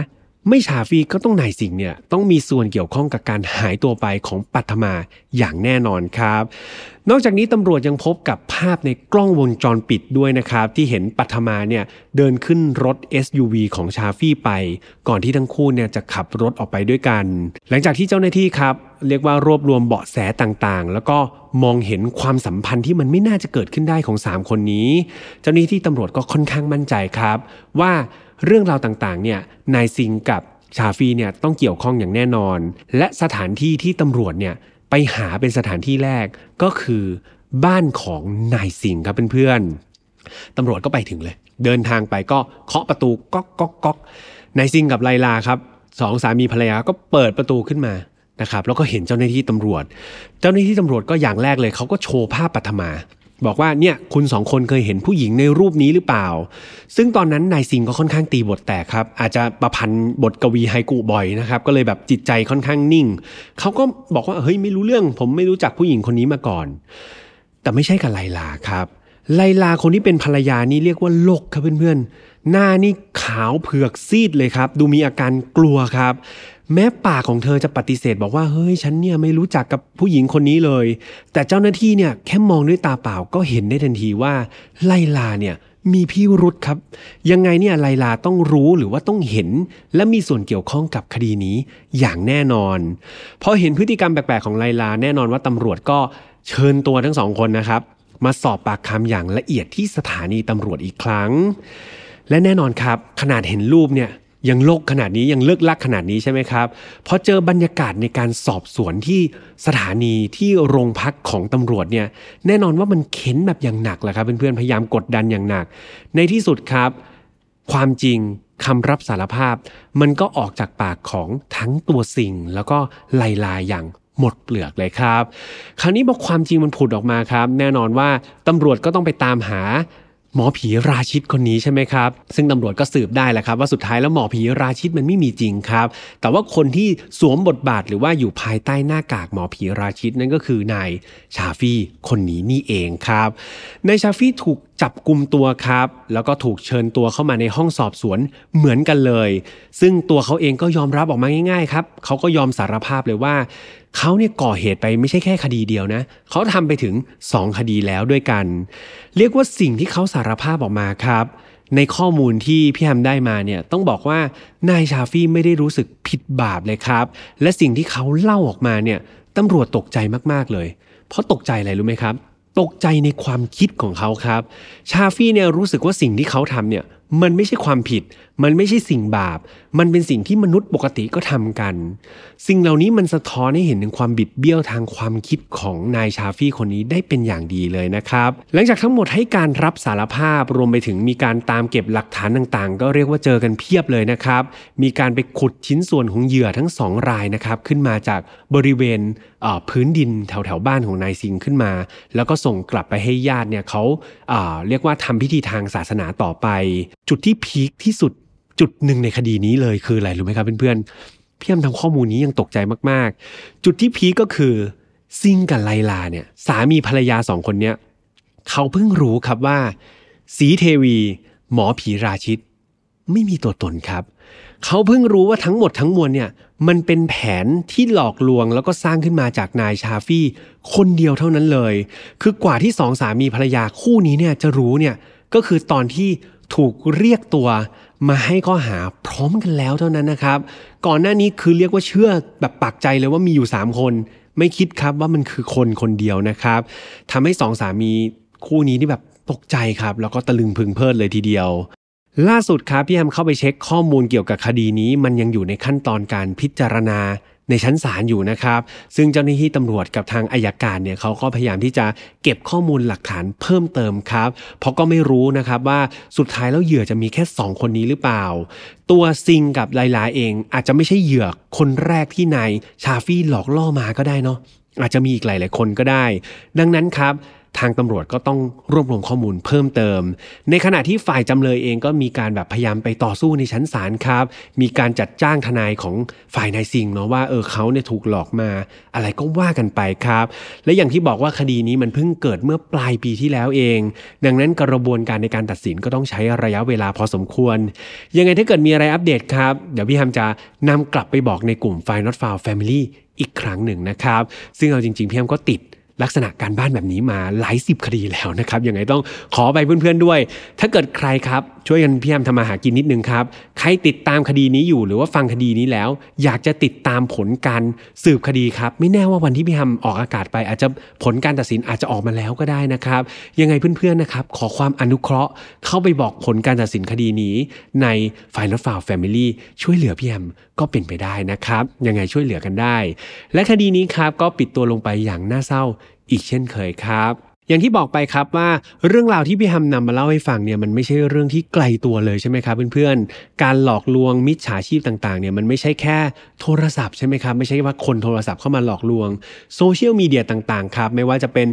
Speaker 1: ไม่ชาฟีก็ต้องนายสิงเนี่ยต้องมีส่วนเกี่ยวข้องกับการหายตัวไปของปัทมาอย่างแน่นอนครับ นอกจากนี้ตำรวจยังพบกับภาพในกล้องวงจรปิดด้วยนะครับ ที่เห็นปัทมาเนี่ยเดินขึ้นรถ SUV ของชาฟี่ไป ก่อนที่ทั้งคู่เนี่ยจะขับรถออกไปด้วยกัน หลังจากที่เจ้าหน้าที่ครับเรียกว่ารวบรวมเบาะแสต่างๆ แล้วก็มองเห็นความสัมพันธ์ที่มันไม่น่าจะเกิดขึ้นได้ของ 3 คนนี้ เจ้าหน้าที่ตำรวจก็ค่อนข้างมั่นใจครับ ว่า เรื่องราวต่างๆเนี่ยนายซิงกับชาฟีเนี่ยต้องเกี่ยวข้องอย่างแน่นอน และสถานที่ที่ตำรวจเนี่ยไปหาเป็นสถานที่แรกก็คือบ้านของนายสิงครับเพื่อนๆตำรวจก็ไปถึงเลย เดินทางไปก็เคาะประตูก๊อกก๊อกก๊อกนายสิงกับไลลาครับสองสามีภรรยาก็เปิดประตูขึ้นมานะครับแล้วก็เห็นเจ้าหน้าที่ตำรวจ เจ้าหน้าที่ตำรวจก็อย่างแรกเลยเขาก็โชว์ภาพปัทมา บอกว่าเนี่ยคุณสองคนเคยเห็นผู้หญิงในรูปนี้หรือเปล่า ซึ่งตอนนั้นนายซิงก็ค่อนข้างตีบทแตกครับ อาจจะประพันธ์บทกวีไฮกุบ่อยนะครับ ก็เลยแบบจิตใจค่อนข้างนิ่ง เขาก็บอกว่าเฮ้ยไม่รู้เรื่อง ผมไม่รู้จักผู้หญิงคนนี้มาก่อน แต่ไม่ใช่กับไลลาครับไลลาคนที่เป็นภรรยานี่เรียกว่าโลกครับเพื่อนๆ หน้านี่ขาวเผือกซีดเลยครับ ดูมีอาการกลัวครับ แม้ปากของเธอจะปฏิเสธบอกว่าเฮ้ยฉันเนี่ยไม่รู้จักกับผู้หญิงคนนี้เลย แต่เจ้าหน้าที่เนี่ยแค่มองด้วยตาเปล่าก็เห็นได้ทันทีว่าไลลาเนี่ยมีพิรุษครับ ยังไงเนี่ยไลลาต้องรู้หรือว่าต้องเห็น และมีส่วนเกี่ยวข้องกับคดีนี้อย่างแน่นอนพอเห็นพฤติกรรมแปลกๆของไลลาแน่นอนว่าตำรวจก็เชิญตัวทั้งสองคนนะครับ มาสอบปากคำอย่างละเอียดที่สถานีตำรวจอีกครั้ง และแน่นอนครับ ขนาดเห็นรูปเนี่ย ยังโลกขนาดนี้ยังเลิกลักขนาดนี้ใช่ไหมครับพอเจอบรรยากาศในการสอบสวนที่สถานีที่โรงพักของตำรวจเนี่ยแน่นอนว่ามันเข็นแบบอย่างหนักแหละครับเพื่อนๆพยายามกดดันอย่างหนัก ในที่สุดครับ ความจริงคำรับสารภาพ มันก็ออกจากปากของทั้งตัวสิ่ง แล้วก็ไลลายอย่างหมดเปลือกเลยครับ คราวนี้บอกความจริงมันผุดออกมาครับ แน่นอนว่าตำรวจก็ต้องไปตามหา หมอผีราชิตคนนี้ใช่ไหมครับ ซึ่งตำรวจก็สืบได้แหละครับ ว่าสุดท้ายแล้วหมอผีราชิตมันไม่มีจริงครับ แต่ว่าคนที่สวมบทบาทหรือว่าอยู่ภายใต้หน้ากากหมอผีราชิตนั่นก็คือนายชาฟี่คนนี้นี่เองครับนายชาฟี่ถูกจับกลุ่มตัวครับ แล้วก็ถูกเชิญตัวเข้ามาในห้องสอบสวนเหมือนกันเลย ซึ่งตัวเขาเองก็ยอมรับออกมาง่ายๆครับเขาก็ยอมสารภาพเลยว่า เขาเนี่ยก่อเหตุไปไม่ใช่แค่คดีเดียวนะ เขาทำไปถึง 2 คดีแล้วด้วยกัน เรียกว่าสิ่งที่เขาสารภาพออกมาครับ ในข้อมูลที่พี่แฮมได้มาเนี่ยต้องบอกว่านายชาฟี่ไม่ได้รู้สึกผิดบาปเลยครับ และสิ่งที่เขาเล่าออกมาเนี่ยตำรวจตกใจมากๆเลย เพราะตกใจอะไรรู้ไหมครับ ตกใจในความคิดของเขาครับ ชาฟี่เนี่ยรู้สึกว่าสิ่งที่เขาทำเนี่ยมันไม่ใช่ความผิดมันไม่ใช่สิ่งบาป มันเป็นสิ่งที่มนุษย์ปกติก็ทำกัน สิ่งเหล่านี้มันสะท้อนให้เห็นถึงความบิดเบี้ยวทางความคิดของนายชาฟี่คนนี้ได้เป็นอย่างดีเลยนะครับ หลังจากทั้งหมดให้การรับสารภาพรวมไปถึงมีการตามเก็บหลักฐานต่างๆ ก็เรียกว่าเจอกันเพียบเลยนะครับ มีการไปขุดชิ้นส่วนของเหยื่อทั้งสองรายนะครับขึ้นมาจากบริเวณพื้นดินแถวแถวบ้านของนายซิงขึ้นมา แล้วก็ส่งกลับไปให้ญาติเนี่ยเขาเรียกว่าทำพิธีทางศาสนาต่อไป จุดที่พีคที่สุด จุดหนึ่งในคดีนี้เลยคืออะไรรู้ไหมครับเพื่อนๆพี่ยมทำข้อมูลนี้ยังตกใจมากๆ จุดที่พีก็คือซิงกับไลลาเนี่ยสามีภรรยาสองคนเนี้ยเขาเพิ่งรู้ครับว่า สีเทวี หมอผีราชิต ไม่มีตัวตนครับ เขาเพิ่งรู้ว่าทั้งหมดทั้งมวลเนี่ยมันเป็นแผนที่หลอกลวงแล้วก็สร้างขึ้นมาจากนายชาฟี่ คนเดียวเท่านั้นเลย คือกว่าที่สองสามีภรรยาคู่นี้เนี่ยจะรู้เนี่ยก็คือตอนที่ถูกเรียกตัวมาให้ข้อหาพร้อมกันแล้วเท่านั้นนะครับ ก่อนหน้านี้คือเรียกว่าเชื่อแบบปักใจเลยว่ามีอยู่ 3 คน ไม่คิดครับว่ามันคือคนคนเดียวนะครับทำให้สองสามีคู่นี้นี่แบบตกใจครับ แล้วก็ตะลึงพึงเพลิดเลยทีเดียว ล่าสุดครับพี่แฮมเข้าไปเช็คข้อมูลเกี่ยวกับคดีนี้ มันยังอยู่ในขั้นตอนการพิจารณา ในชั้นศาลอยู่นะครับ ซึ่งเจ้าหน้าที่ตำรวจกับทางอายการเนี่ยเขาก็พยายามที่จะเก็บข้อมูลหลักฐานเพิ่มเติมครับ เพราะก็ไม่รู้นะครับว่าสุดท้ายแล้วเหยื่อจะมีแค่ 2 คนนี้หรือเปล่า ตัวซิงกับไลลาเองอาจจะไม่ใช่เหยื่อคนแรกที่นายชาฟี่หลอกล่อมาก็ได้เนาะอาจจะมีอีกหลาย ๆ คนก็ได้ ดังนั้นครับ ทางตำรวจก็ต้องรวบรวมข้อมูลเพิ่มเติม ในขณะที่ฝ่ายจำเลยเองก็มีการแบบพยายามไปต่อสู้ในชั้นศาลครับ มีการจัดจ้างทนายของฝ่ายนายซิงเนาะว่าเออเขาเนี่ยถูกหลอกมา อะไรก็ว่ากันไปครับ และอย่างที่บอกว่าคดีนี้มันเพิ่งเกิดเมื่อปลายปีที่แล้วเอง ดังนั้นกระบวนการในการตัดสินก็ต้องใช้ระยะเวลาพอสมควร ยังไงถ้าเกิดมีอะไรอัปเดตครับ เดี๋ยวพี่ฮัมจะนำกลับไปบอกในกลุ่ม f i Not f o u n Family อีกครั้งหนึ่งนะครับ ซึ่งเอาจริงๆพี่ฮัมก็ติด ลักษณะการบ้านแบบนี้มาหลายสิบคดีแล้วนะครับยังไงต้องขอไปเพื่อนๆด้วย ถ้าเกิดใครครับ ช่วยกันพี่ยมทำมาหากินนิดนึงครับ ใครติดตามคดีนี้อยู่หรือว่าฟังคดีนี้แล้ว อยากจะติดตามผลการสืบคดีครับ ไม่แน่ว่าวันที่พี่ยมออกอากาศไป อาจจะผลการตัดสินอาจจะออกมาแล้วก็ได้นะครับ ยังไงเพื่อนๆนะครับ ขอความอนุเคราะห์เข้าไปบอกผลการตัดสินคดีนี้ ใน Final f i l e Family ช่วยเหลือพี่ยมก็เป็นไปได้นะครับยังไงช่วยเหลือกันได้ และคดีนี้ครับก็ปิดตัวลงไปอย่างน่าเศร้าอีกเช่นเคยครับ อย่างที่บอกไปครับว่าเรื่องราวที่พี่ฮัมนำมาเล่าให้ฟังเนี่ยมันไม่ใช่เรื่องที่ไกลตัวเลยใช่ไหมครับเพื่อนๆ การหลอกลวงมิจฉาชีพต่างๆเนี่ยมันไม่ใช่แค่โทรศัพท์ใช่ไหมครับไม่ใช่ว่าคนโทรศัพท์เข้ามาหลอกลวงโซเชียลมีเดียต่างๆครับไม่ว่าจะเป็น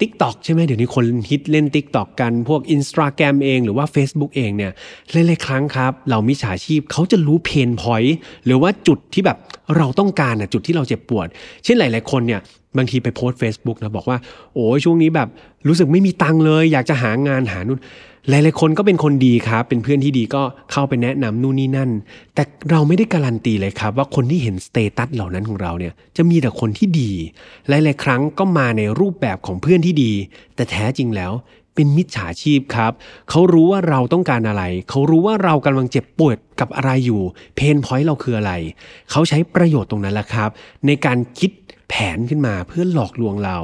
Speaker 1: TikTok ใช่ไหมเดี๋ยวนี้คนฮิตเล่น Tik t o อกกันพวก Instagram เองหรือว่า Facebook เองเนี่ยหลายๆครั้งครับเรามิจฉาชีพเขาจะรู้ pain point หรือว่าจุดที่แบบเราต้องการนะจุดที่เราเจ็บปวด เช่นหลาย ๆ คนเนี่ย บางทีไปโพสต์ Facebook นะบอกว่า โอ้ยช่วงนี้แบบรู้สึกไม่มีตังเลย อยากจะหางานหานู่นหลายๆคนก็เป็นคนดีครับ เป็นเพื่อนที่ดีก็เข้าไปแนะนำนู่นนี่นั่น แต่เราไม่ได้การันตีเลยครับ ว่าคนที่เห็น status เหล่านั้นของเราเนี่ยจะมีแต่คนที่ดีหลายๆครั้งก็มาในรูปแบบของเพื่อนที่ดี แต่แท้จริงแล้วเป็นมิจฉาชีพครับ เขารู้ว่าเราต้องการอะไร เขารู้ว่าเรากำลังเจ็บปวดกับอะไรอยู่ pain point เราคืออะไร เขาใช้ประโยชน์ตรงนั้นแหละครับ ในการคิด แผนขึ้นมาเพื่อหลอกลวงเรา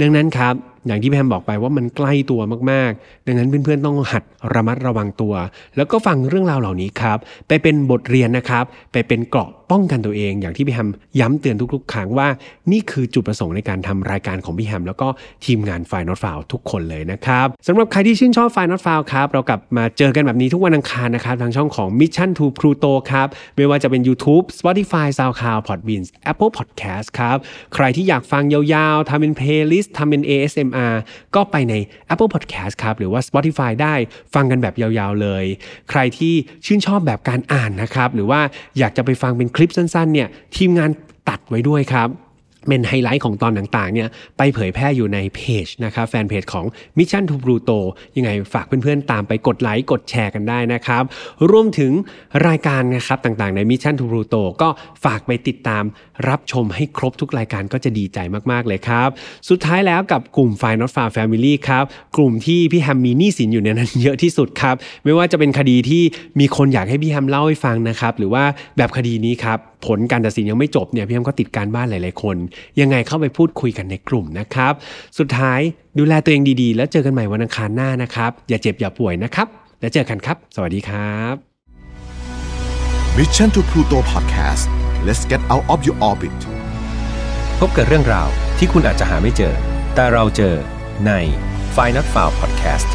Speaker 1: ดังนั้นครับอย่างที่แฮมบอกไปว่ามันใกล้ตัวมากๆ ดังนั้นเพื่อนๆต้องหัดระมัดระวังตัว แล้วก็ฟังเรื่องราวเหล่านี้ครับ ไปเป็นบทเรียนนะครับ ไปเป็นเกราะป้องกันตัวเองอย่างที่พี่แฮมย้ำเตือนทุกๆ ครั้งว่านี่คือจุดประสงค์ในการทำรายการของพี่แฮมแล้วก็ทีมงาน File Not Found ทุกคนเลยนะครับสำหรับใครที่ชื่นชอบ File Not Found ครับเรากลับมาเจอกันแบบนี้ทุกวันอังคารนะครับทางช่องของ Mission to Pluto ครับไม่ว่าจะเป็น YouTube Spotify SoundCloud Podbean Apple Podcast ครับใครที่อยากฟังยาวๆทำเป็น playlist ทำเป็น ASMR ก็ไปใน Apple Podcast ครับหรือว่า Spotify ได้ฟังกันแบบยาวๆเลย ใครที่ชื่นชอบแบบการอ่านนะครับหรือว่าอยากจะไปฟังเป็นคลิปสั้นๆเนี่ยทีมงานตัดไว้ด้วยครับ เป็นไฮไลท์ของตอนต่างๆเนี่ยไปเผยแพร่อยู่ในเพจนะครับแฟนเพจของ Mission to Pluto ยังไงฝากเพื่อนๆตามไปกดไลค์กดแชร์กันได้นะครับ รวมถึงรายการนะครับต่างๆใน Mission to Pluto ก็ฝากไปติดตามรับชมให้ครบทุกรายการก็จะดีใจมากๆเลยครับ สุดท้ายแล้วกับกลุ่ม f i Not Far Family ครับกลุ่มที่พี่แฮมมีหนี้สินอยู่ในนั้นเยอะที่สุดครับ ไม่ว่าจะเป็นคดีที่มีคนอยากให้พี่แฮมเล่าให้ฟังนะครับหรือว่าแบบคดีนี้ครับ ผลการตัดสินยังไม่จบเนี่ยพี่แฮมก็ติดการบ้านหลายๆคน ยังไงเข้าไปพูดคุยกันในกลุ่มนะครับ สุดท้ายดูแลตัวเองดีๆ แล้วเจอกันใหม่วันอังคารหน้านะครับ อย่าเจ็บอย่าป่วยนะครับ แล้วเจอกันครับ สวัสดีครับ
Speaker 2: Mission to Pluto Podcast let's get out of your orbit
Speaker 3: พบกับเรื่องราวที่คุณอาจจะหาไม่เจอ แต่เราเจอใน f i n a l f i l e Podcast